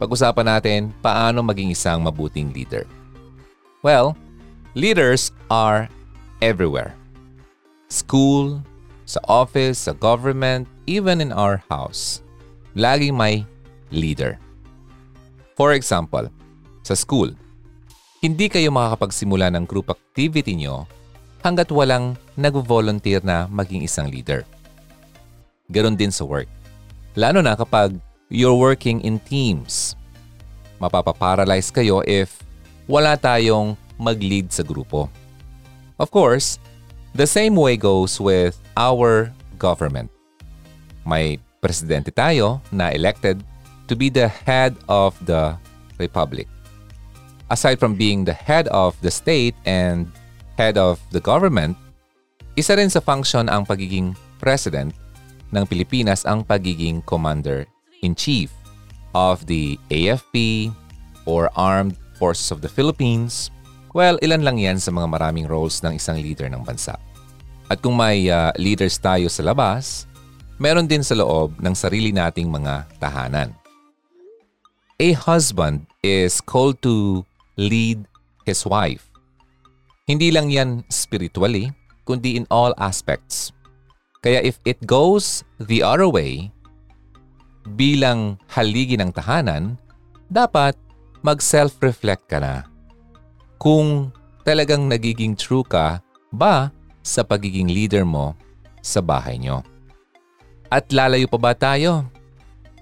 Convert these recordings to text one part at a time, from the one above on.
Pag-usapan natin paano maging isang mabuting leader. Well, leaders are everywhere. School, sa office, sa government, even in our house. Laging may leader. For example, sa school, hindi kayo makakapagsimula ng group activity nyo hanggat walang nag-volunteer na maging isang leader. Ganon din sa work. Lalo na kapag you're working in teams. Mapapaparalyze kayo if wala tayong mag-lead sa grupo. Of course, the same way goes with our government. May presidente tayo na elected to be the head of the republic. Aside from being the head of the state and head of the government, isa rin sa function ang pagiging president ng Pilipinas ang pagiging commander-in-chief of the AFP or Armed Forces of the Philippines. Well, ilan lang yan sa mga maraming roles ng isang leader ng bansa. At kung may uh, leaders tayo sa labas, meron din sa loob ng sarili nating mga tahanan. A husband is called to lead his wife. Hindi lang yan spiritually, kundi in all aspects. Kaya if it goes the other way, bilang haligi ng tahanan, dapat mag-self-reflect ka na. Kung talagang nagiging true ka ba sa pagiging leader mo sa bahay nyo. At lalayo pa ba tayo?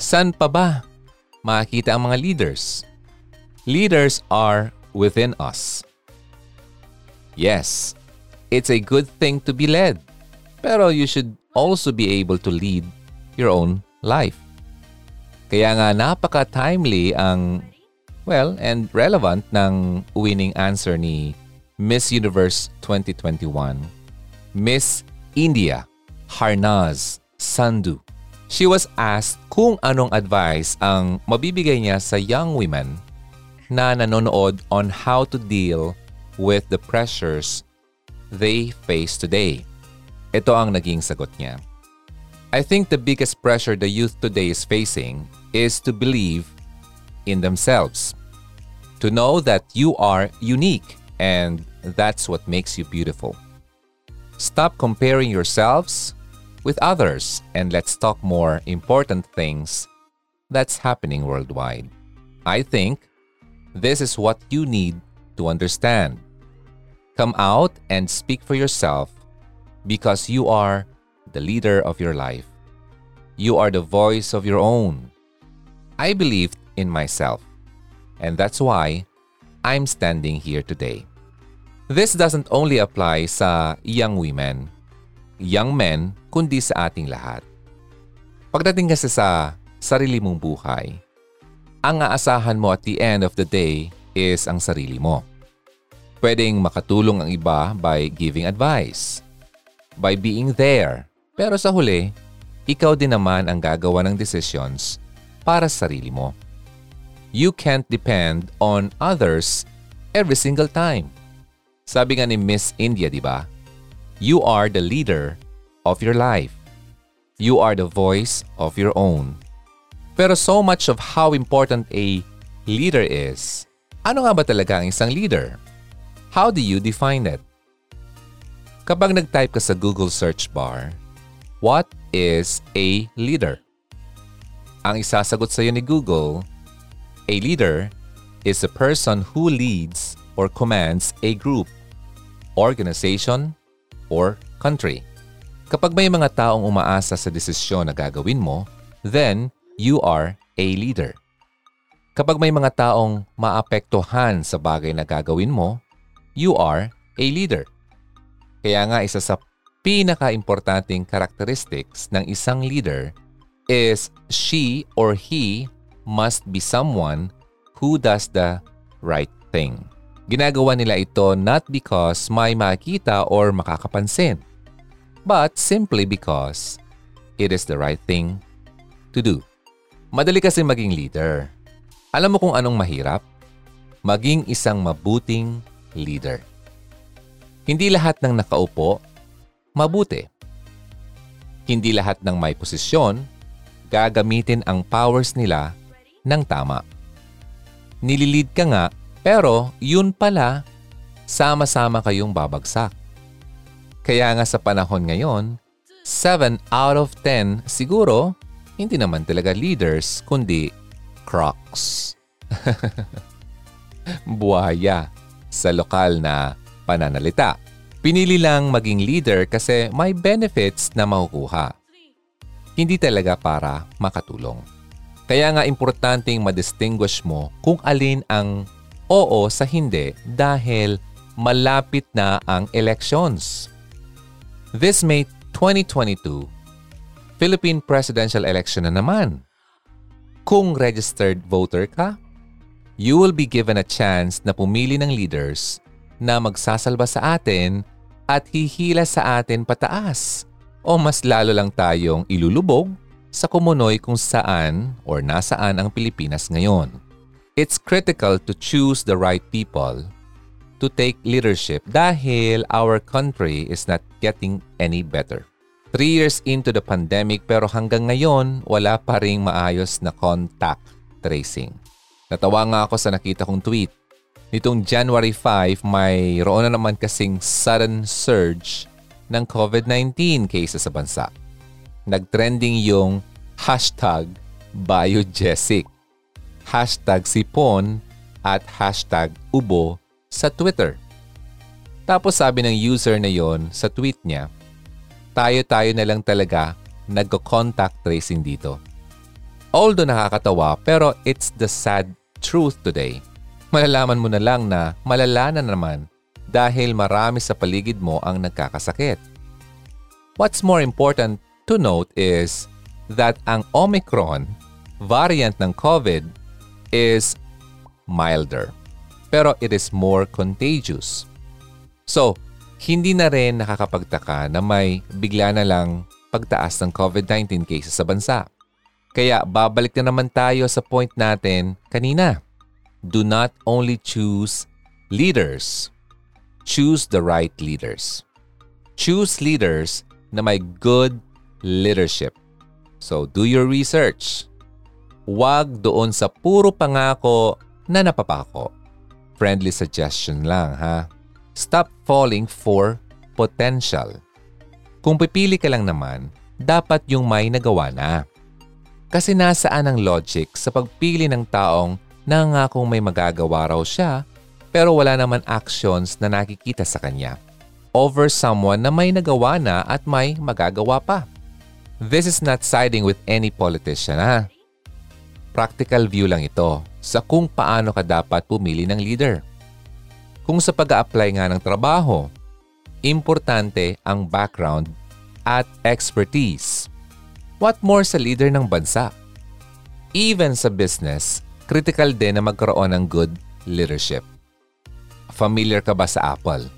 San pa ba makikita ang mga leaders? Leaders are within us. Yes, it's a good thing to be led. Pero you should also be able to lead your own life. Kaya nga napaka-timely ang, well, and relevant ng winning answer ni Miss Universe 2021. Miss India, Harnaz Sandhu. She was asked kung anong advice ang mabibigay niya sa young women na nanonood on how to deal with the pressures they face today. Ito ang naging sagot niya. I think the biggest pressure the youth today is facing is to believe in themselves. To know that you are unique and that's what makes you beautiful. Stop comparing yourselves with others and let's talk more important things that's happening worldwide. I think this is what you need to understand. Come out and speak for yourself because you are the leader of your life. You are the voice of your own. I believed in myself, and that's why I'm standing here today. This doesn't only apply sa young women, young men, kundi sa ating lahat. Pagdating kasi sa sarili mong buhay, ang aasahan mo at the end of the day is ang sarili mo. Pwedeng makatulong ang iba by giving advice, by being there, pero sa huli, ikaw din naman ang gagawa ng decisions para sa sarili mo. You can't depend on others every single time. Sabi nga ni Miss India, di ba? You are the leader of your life. You are the voice of your own. Pero so much of how important a leader is, ano nga ba talaga ang isang leader? How do you define it? Kapag nag-type ka sa Google search bar, what is a leader? Ang isasagot sa iyo ni Google, a leader is a person who leads or commands a group organization, or country. Kapag may mga taong umaasa sa desisyon na gagawin mo, then you are a leader. Kapag may mga taong maapektuhan sa bagay na gagawin mo, you are a leader. Kaya nga isa sa pinaka-importanting characteristics ng isang leader is she or he must be someone who does the right thing. Ginagawa nila ito not because may makita or makakapansin, but simply because it is the right thing to do. Madali kasi maging leader. Alam mo kung anong mahirap? Maging isang mabuting leader. Hindi lahat ng nakaupo, mabuti. Hindi lahat ng may posisyon, gagamitin ang powers nila ng tama. nililid ka nga, pero yun pala, sama-sama kayong babagsak. Kaya nga sa panahon ngayon, 7 out of 10 siguro, hindi naman talaga leaders, kundi crocs. Buhaya sa lokal na pananalita. Pinili lang maging leader kasi may benefits na makukuha. Hindi talaga para makatulong. Kaya nga importanteng madistinguish mo kung alin ang oo sa hindi dahil malapit na ang elections. This May 2022, Philippine presidential election na naman. Kung registered voter ka, you will be given a chance na pumili ng leaders na magsasalba sa atin at hihila sa atin pataas o mas lalo lang tayong ilulubog sa kumunoy kung saan or nasaan ang Pilipinas ngayon. It's critical to choose the right people to take leadership dahil our country is not getting any better. Three years into the pandemic pero hanggang ngayon wala pa ring maayos na contact tracing. Natawa nga ako sa nakita kong tweet Nitong January 5, mayroon na naman kasing sudden surge ng COVID-19 cases sa bansa. Nagtrending yung hashtag biogesic, hashtag sipon at hashtag ubo sa Twitter. Tapos sabi ng user na yon sa tweet niya, tayo-tayo na lang talaga nagko-contact tracing dito. Although nakakatawa pero it's the sad truth today malalaman mo na lang na malala na naman dahil marami sa paligid mo ang nagkakasakit. What's more important to note is that ang Omicron variant ng COVID is milder pero it is more contagious. So, hindi na rin nakakapagtaka na may bigla na lang pagtaas ng COVID-19 cases sa bansa. Kaya babalik na naman tayo sa point natin kanina do not only choose leaders, choose the right leaders. Choose leaders na may good leadership. So do your research. Huwag doon sa puro pangako na napapako. Friendly suggestion lang ha. Stop falling for potential. Kung pipili ka lang naman, dapat yung may nagawa na. Kasi nasaan ang logic sa pagpili ng taong Nangakong may magagawa raw siya pero wala naman actions na nakikita sa kanya over someone na may nagawa na at may magagawa pa. This is not siding with any politician ha. Practical view lang ito sa kung paano ka dapat pumili ng leader. Kung sa pag apply nga ng trabaho, importante ang background at expertise. What more sa leader ng bansa? Even sa business, critical din na magkaroon ng good leadership. Familiar ka ba sa Apple?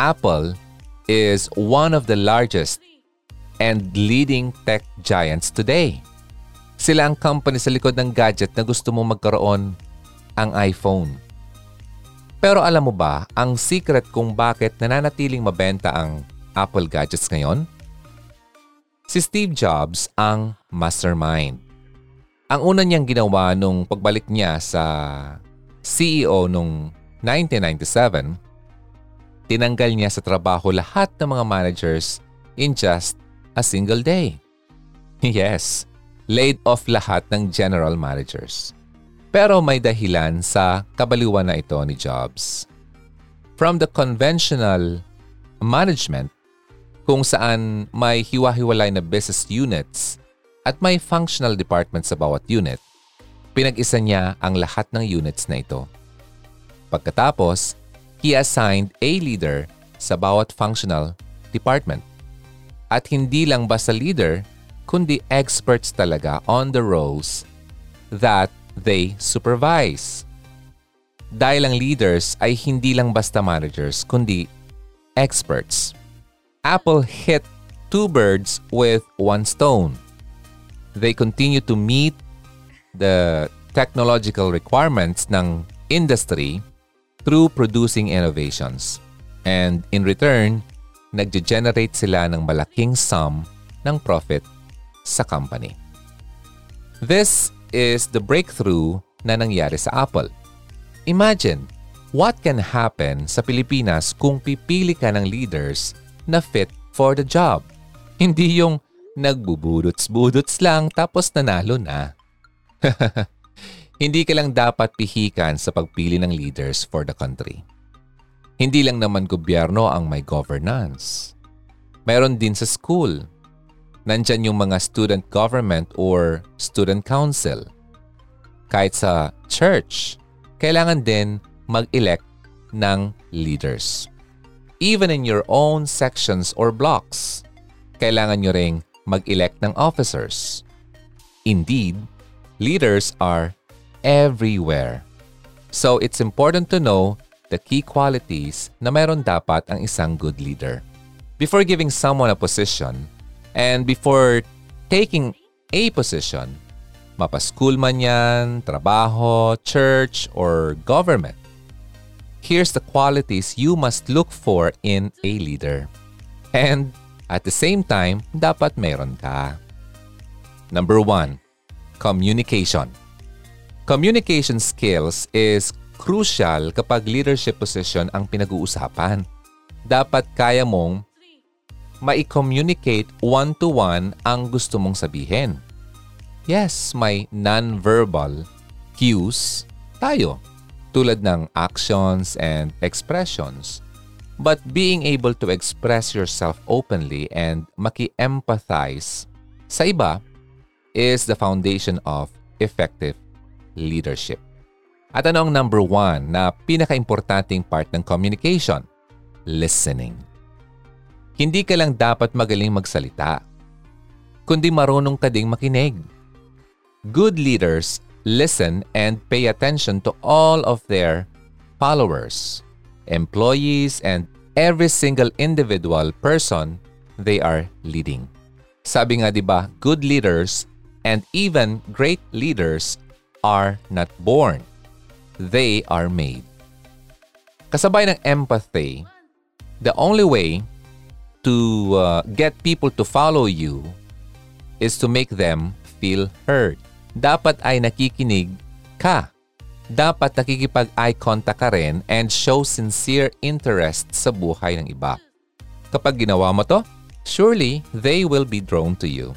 Apple is one of the largest and leading tech giants today. Sila ang company sa likod ng gadget na gusto mong magkaroon ang iPhone. Pero alam mo ba ang secret kung bakit nananatiling mabenta ang Apple gadgets ngayon? Si Steve Jobs ang mastermind. Ang una niyang ginawa nung pagbalik niya sa CEO nung 1997, tinanggal niya sa trabaho lahat ng mga managers in just a single day. Yes, laid off lahat ng general managers. Pero may dahilan sa kabaliwan na ito ni Jobs. From the conventional management, kung saan may hiwa-hiwalay na business units at may functional department sa bawat unit, pinag-isa niya ang lahat ng units na ito. Pagkatapos, he assigned a leader sa bawat functional department. At hindi lang basta leader, kundi experts talaga on the roles that they supervise. Dahil ang leaders ay hindi lang basta managers, kundi experts. Apple hit two birds with one stone they continue to meet the technological requirements ng industry through producing innovations. And in return, nag-generate sila ng malaking sum ng profit sa company. This is the breakthrough na nangyari sa Apple. Imagine, what can happen sa Pilipinas kung pipili ka ng leaders na fit for the job? Hindi yung nagbubudots-budots lang tapos nanalo na. Hindi ka lang dapat pihikan sa pagpili ng leaders for the country. Hindi lang naman gobyerno ang may governance. Meron din sa school. Nandyan yung mga student government or student council. Kahit sa church, kailangan din mag-elect ng leaders. Even in your own sections or blocks, kailangan nyo ring mag-elect ng officers. Indeed, leaders are everywhere. So it's important to know the key qualities na meron dapat ang isang good leader. Before giving someone a position and before taking a position, mapa-school man yan, trabaho, church, or government, here's the qualities you must look for in a leader. And at the same time, dapat meron ka. Number one, communication. Communication skills is crucial kapag leadership position ang pinag-uusapan. Dapat kaya mong ma-communicate one-to-one ang gusto mong sabihin. Yes, may non-verbal cues tayo tulad ng actions and expressions. But being able to express yourself openly and maki-empathize sa iba is the foundation of effective leadership. At ano ang number one na pinaka-importanting part ng communication? Listening. Hindi ka lang dapat magaling magsalita, kundi marunong ka ding makinig. Good leaders listen and pay attention to all of their followers, employees, and every single individual person they are leading. Sabi nga 'di ba, good leaders and even great leaders are not born. They are made. Kasabay ng empathy, the only way to uh, get people to follow you is to make them feel heard. Dapat ay nakikinig ka. Dapat nakikipag-eye contact ka rin and show sincere interest sa buhay ng iba. Kapag ginawa mo to, surely they will be drawn to you.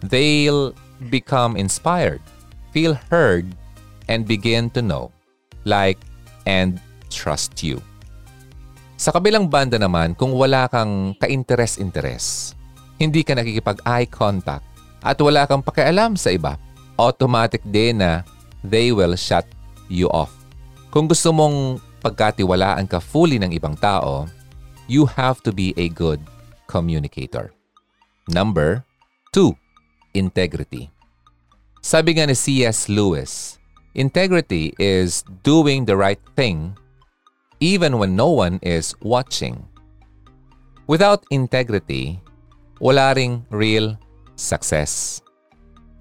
They'll become inspired feel heard and begin to know, like, and trust you. Sa kabilang banda naman, kung wala kang ka-interes-interes, hindi ka nakikipag-eye contact at wala kang pakialam sa iba, automatic din na they will shut you off. Kung gusto mong pagkatiwalaan ka fully ng ibang tao, you have to be a good communicator. Number two, integrity. Sabi nga ni C.S. Lewis, integrity is doing the right thing even when no one is watching. Without integrity, wala ring real success.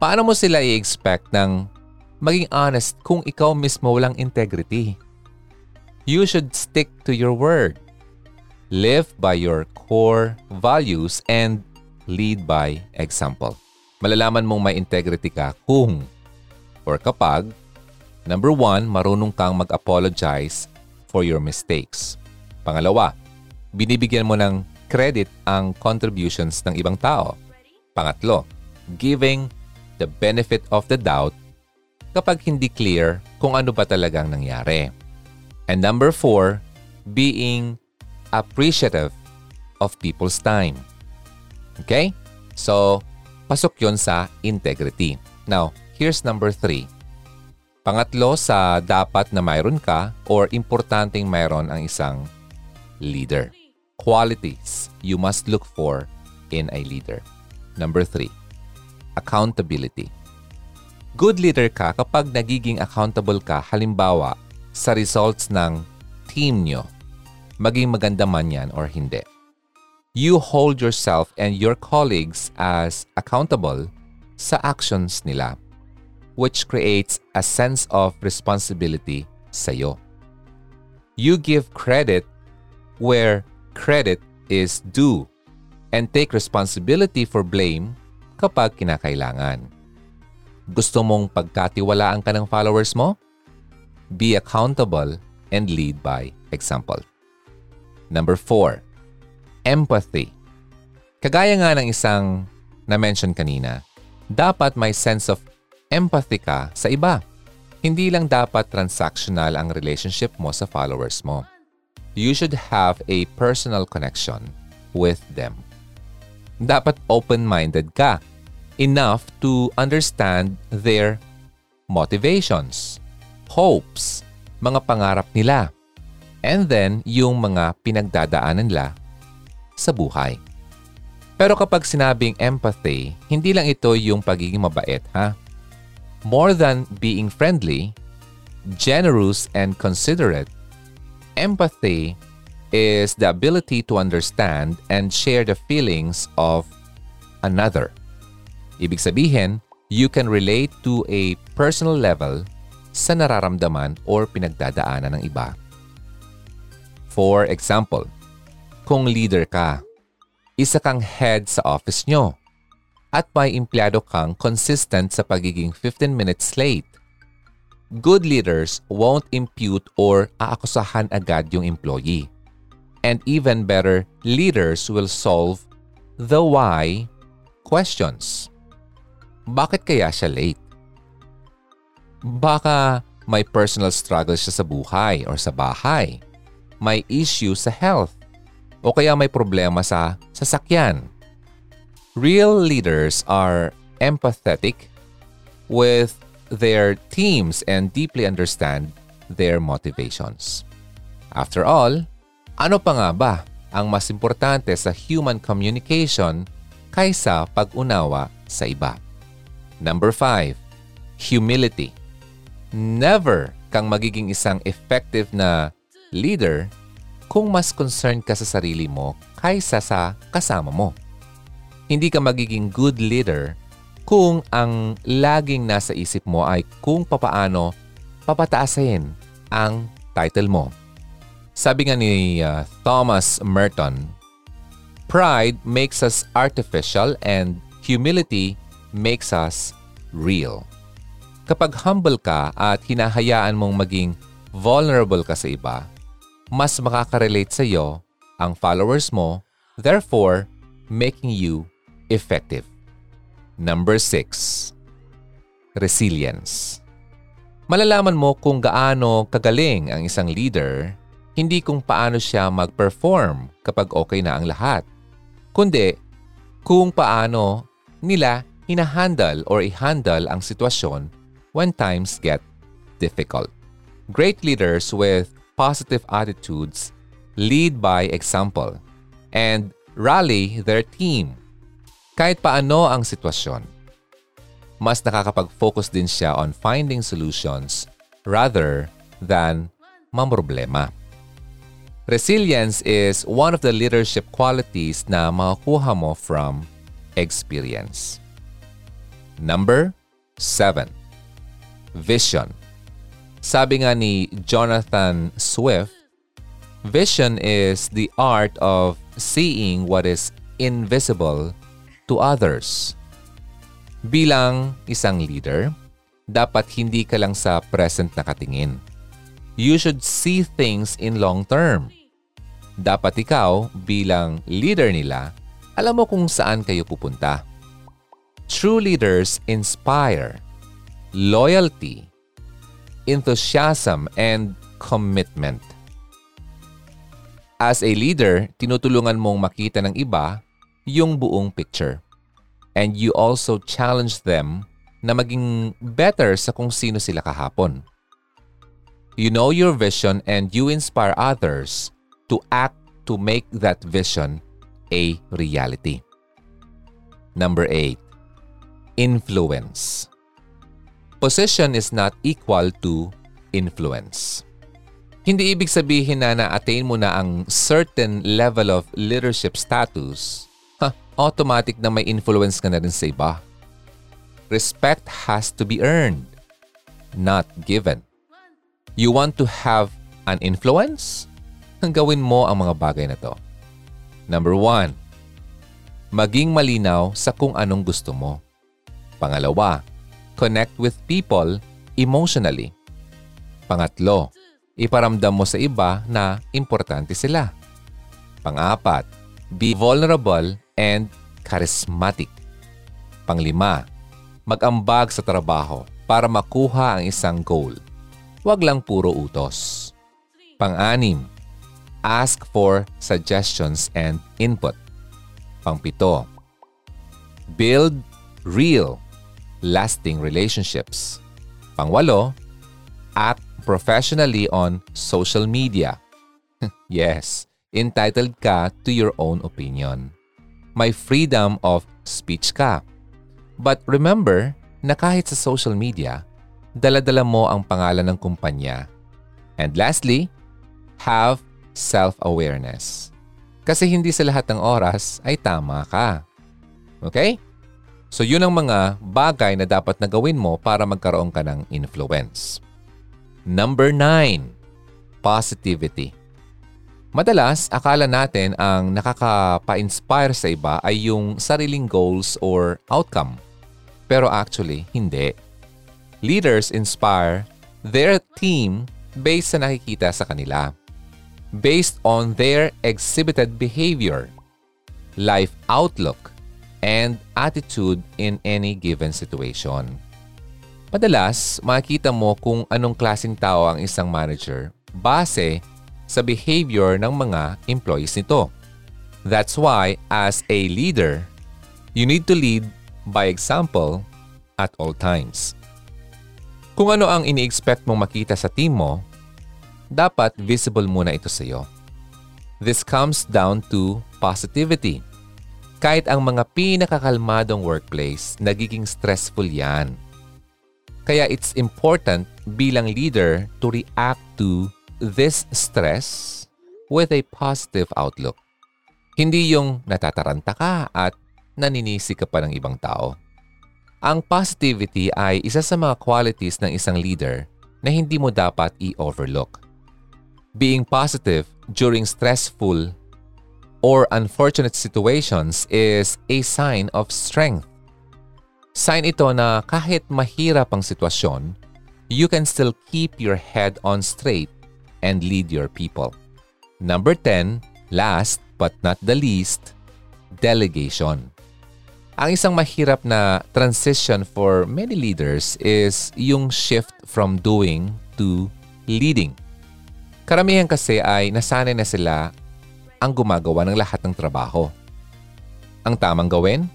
Paano mo sila i-expect ng maging honest kung ikaw mismo walang integrity? You should stick to your word. Live by your core values and lead by example malalaman mong may integrity ka kung or kapag number one, marunong kang mag-apologize for your mistakes. Pangalawa, binibigyan mo ng credit ang contributions ng ibang tao. Pangatlo, giving the benefit of the doubt kapag hindi clear kung ano ba talagang nangyari. And number four, being appreciative of people's time. Okay? So, Pasok yon sa integrity. Now, here's number three. Pangatlo sa dapat na mayroon ka or importanteng mayroon ang isang leader. Qualities you must look for in a leader. Number three, accountability. Good leader ka kapag nagiging accountable ka halimbawa sa results ng team nyo, maging maganda man yan or hindi you hold yourself and your colleagues as accountable sa actions nila, which creates a sense of responsibility sa'yo. You give credit where credit is due and take responsibility for blame kapag kinakailangan. Gusto mong pagkatiwalaan ka ng followers mo? be accountable, and lead by example. Number four, empathy. Kagaya nga ng isang na-mention kanina, dapat may sense of empathy ka sa iba. Hindi lang dapat transactional ang relationship mo sa followers mo. You should have a personal connection with them. Dapat open-minded ka enough to understand their motivations, hopes, mga pangarap nila, and then yung mga pinagdadaanan nila sa buhay. Pero kapag sinabing empathy, hindi lang ito yung pagiging mabait, ha? More than being friendly, generous, and considerate, empathy is the ability to understand and share the feelings of another. Ibig sabihin, you can relate to a personal level sa nararamdaman or pinagdadaanan ng iba. For example, kung leader ka, isa kang head sa office nyo at may empleyado kang consistent sa pagiging 15 minutes late. Good leaders won't impute or aakusahan agad yung employee. And even better, leaders will solve the why questions. Bakit kaya siya late? Baka may personal struggle siya sa buhay or sa bahay. May issue sa health o kaya may problema sa sasakyan. Real leaders are empathetic with their teams and deeply understand their motivations. After all, ano pa nga ba ang mas importante sa human communication kaysa pag-unawa sa iba? Number 5. Humility. Never kang magiging isang effective na leader kung mas concerned ka sa sarili mo kaysa sa kasama mo. Hindi ka magiging good leader kung ang laging nasa isip mo ay kung papaano papataasin ang title mo. Sabi nga ni uh, Thomas Merton, Pride makes us artificial and humility makes us real. Kapag humble ka at hinahayaan mong maging vulnerable ka sa iba, mas makaka-relate sa iyo ang followers mo, therefore making you effective. Number 6. Resilience. Malalaman mo kung gaano kagaling ang isang leader, hindi kung paano siya mag-perform kapag okay na ang lahat, kundi kung paano nila hinahandle or i-handle ang sitwasyon when times get difficult. Great leaders with positive attitudes, lead by example, and rally their team. Kahit paano ang sitwasyon. Mas nakakapag-focus din siya on finding solutions rather than mamroblema. Resilience is one of the leadership qualities na makukuha mo from experience. Number 7. Vision. Sabi nga ni Jonathan Swift, vision is the art of seeing what is invisible to others. Bilang isang leader, dapat hindi ka lang sa present nakatingin. You should see things in long term. Dapat ikaw, bilang leader nila, alam mo kung saan kayo pupunta. True leaders inspire loyalty, enthusiasm, and commitment. As a leader, tinutulungan mong makita ng iba yung buong picture. And you also challenge them na maging better sa kung sino sila kahapon. You know your vision and you inspire others to act to make that vision a reality. Number 8. Influence. Position is not equal to influence. Hindi ibig sabihin na na-attain mo na ang certain level of leadership status, ha, automatic na may influence ka na rin sa iba. Respect has to be earned, not given. You want to have an influence? Gawin mo ang mga bagay na to. Number one, maging malinaw sa kung anong gusto mo. Pangalawa, connect with people emotionally. Pangatlo, iparamdam mo sa iba na importante sila. Pangapat, be vulnerable and charismatic. Panglima, mag-ambag sa trabaho para makuha ang isang goal. Huwag lang puro utos. Pang-anim, ask for suggestions and input. Pangpito, build real, lasting relationships. Pangwalo, act professionally on social media. yes, entitled ka to your own opinion. May freedom of speech ka. But remember na kahit sa social media, daladala mo ang pangalan ng kumpanya. And lastly, have self-awareness. Kasi hindi sa lahat ng oras ay tama ka. Okay? So yun ang mga bagay na dapat na gawin mo para magkaroon ka ng influence. Number 9. Positivity. Madalas, akala natin ang nakakapa-inspire sa iba ay yung sariling goals or outcome. Pero actually, hindi. Leaders inspire their team based sa nakikita sa kanila. Based on their exhibited behavior, life outlook, and attitude in any given situation. Madalas, makikita mo kung anong klasing tao ang isang manager base sa behavior ng mga employees nito. That's why, as a leader, you need to lead by example at all times. Kung ano ang ini-expect mong makita sa team mo, dapat visible muna ito sa iyo. This comes down to positivity. Kahit ang mga pinakakalmadong workplace, nagiging stressful yan. Kaya it's important bilang leader to react to this stress with a positive outlook. Hindi yung natataranta ka at naninisi ka pa ng ibang tao. Ang positivity ay isa sa mga qualities ng isang leader na hindi mo dapat i-overlook. Being positive during stressful or unfortunate situations is a sign of strength. Sign ito na kahit mahirap ang sitwasyon, you can still keep your head on straight and lead your people. Number 10, last but not the least, delegation. Ang isang mahirap na transition for many leaders is yung shift from doing to leading. Karamihan kasi ay nasanay na sila ang gumagawa ng lahat ng trabaho. Ang tamang gawin?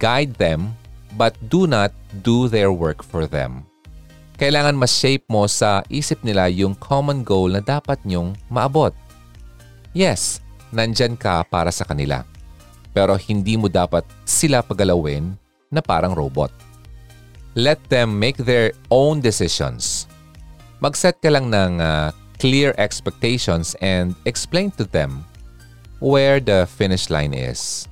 Guide them but do not do their work for them. Kailangan mas shape mo sa isip nila yung common goal na dapat nyong maabot. Yes, nandyan ka para sa kanila pero hindi mo dapat sila pagalawin na parang robot. Let them make their own decisions. Mag-set ka lang ng uh, clear expectations and explain to them where the finish line is.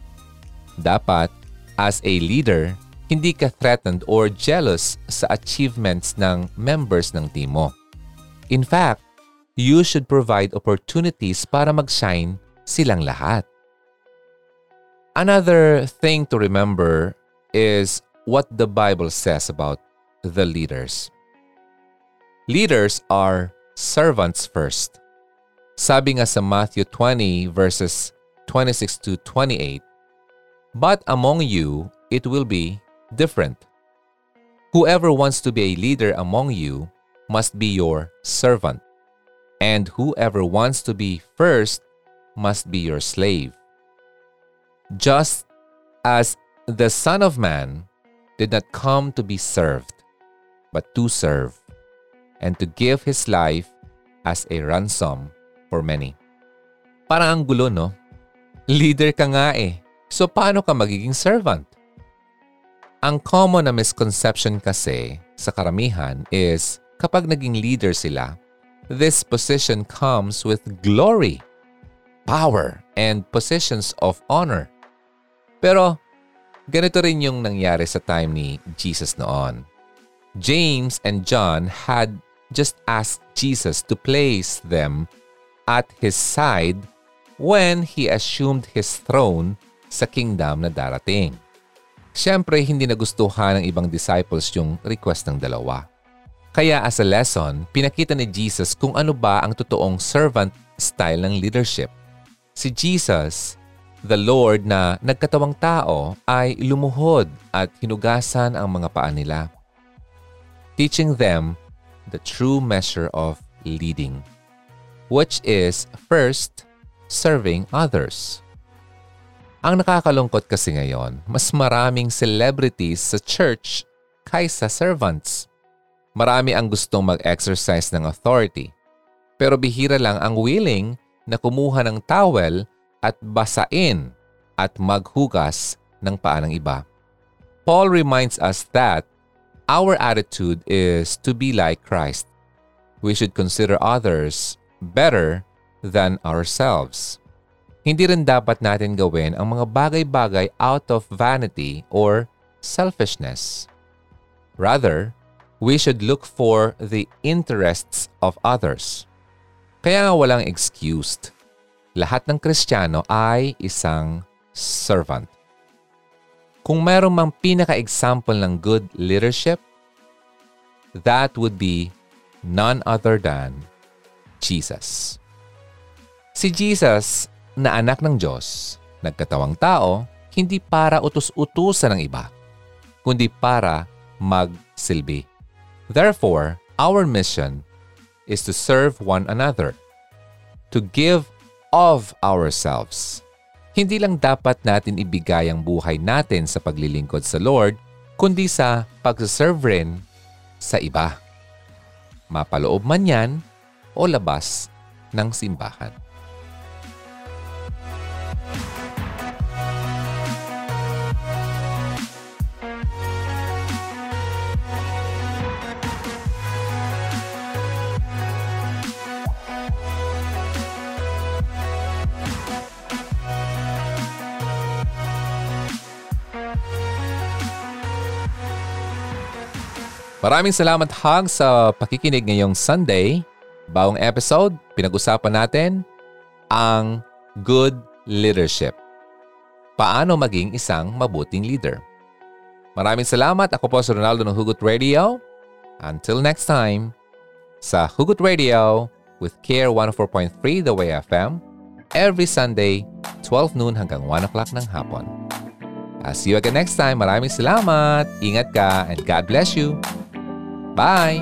Dapat, as a leader, hindi ka threatened or jealous sa achievements ng members ng team mo. In fact, you should provide opportunities para mag-shine silang lahat. Another thing to remember is what the Bible says about the leaders. Leaders are servants first. Sabi nga sa Matthew 20 verses 26 to 28, But among you it will be different. Whoever wants to be a leader among you must be your servant, and whoever wants to be first must be your slave just as the Son of Man did not come to be served, but to serve, and to give his life as a ransom for many. Parang ang gulo, no? Leader ka nga eh. So paano ka magiging servant? Ang common na misconception kasi sa karamihan is kapag naging leader sila, this position comes with glory, power, and positions of honor. Pero ganito rin yung nangyari sa time ni Jesus noon. James and John had just asked Jesus to place them at his side when he assumed his throne sa kingdom na darating. Siyempre, hindi nagustuhan ng ibang disciples yung request ng dalawa. Kaya as a lesson, pinakita ni Jesus kung ano ba ang totoong servant style ng leadership. Si Jesus, the Lord na nagkatawang tao, ay lumuhod at hinugasan ang mga paa nila, teaching them the true measure of leading, which is first, serving others. Ang nakakalungkot kasi ngayon, mas maraming celebrities sa church kaysa servants. Marami ang gustong mag-exercise ng authority. Pero bihira lang ang willing na kumuha ng towel at basain at maghugas ng paa ng iba. Paul reminds us that our attitude is to be like Christ. We should consider others better than ourselves. Hindi rin dapat natin gawin ang mga bagay-bagay out of vanity or selfishness. Rather, we should look for the interests of others. Kaya nga walang excused. Lahat ng Kristiyano ay isang servant. Kung mayroon mang pinaka-example ng good leadership, that would be none other than Jesus. Si Jesus na anak ng Diyos, nagkatawang tao, hindi para utos-utusan ng iba, kundi para magsilbi. Therefore, our mission is to serve one another, to give of ourselves. Hindi lang dapat natin ibigay ang buhay natin sa paglilingkod sa Lord, kundi sa pag-serve rin sa iba. Mapaloob man yan o labas ng simbahan. Maraming salamat Hag sa pakikinig ngayong Sunday. Bawang episode, pinag-usapan natin ang good leadership. Paano maging isang mabuting leader. Maraming salamat. Ako po si Ronaldo ng Hugot Radio. Until next time, sa Hugot Radio with Care 104.3 The Way FM every Sunday, 12 noon hanggang 1 o'clock ng hapon. I'll see you again next time. Maraming salamat. Ingat ka and God bless you. Bye.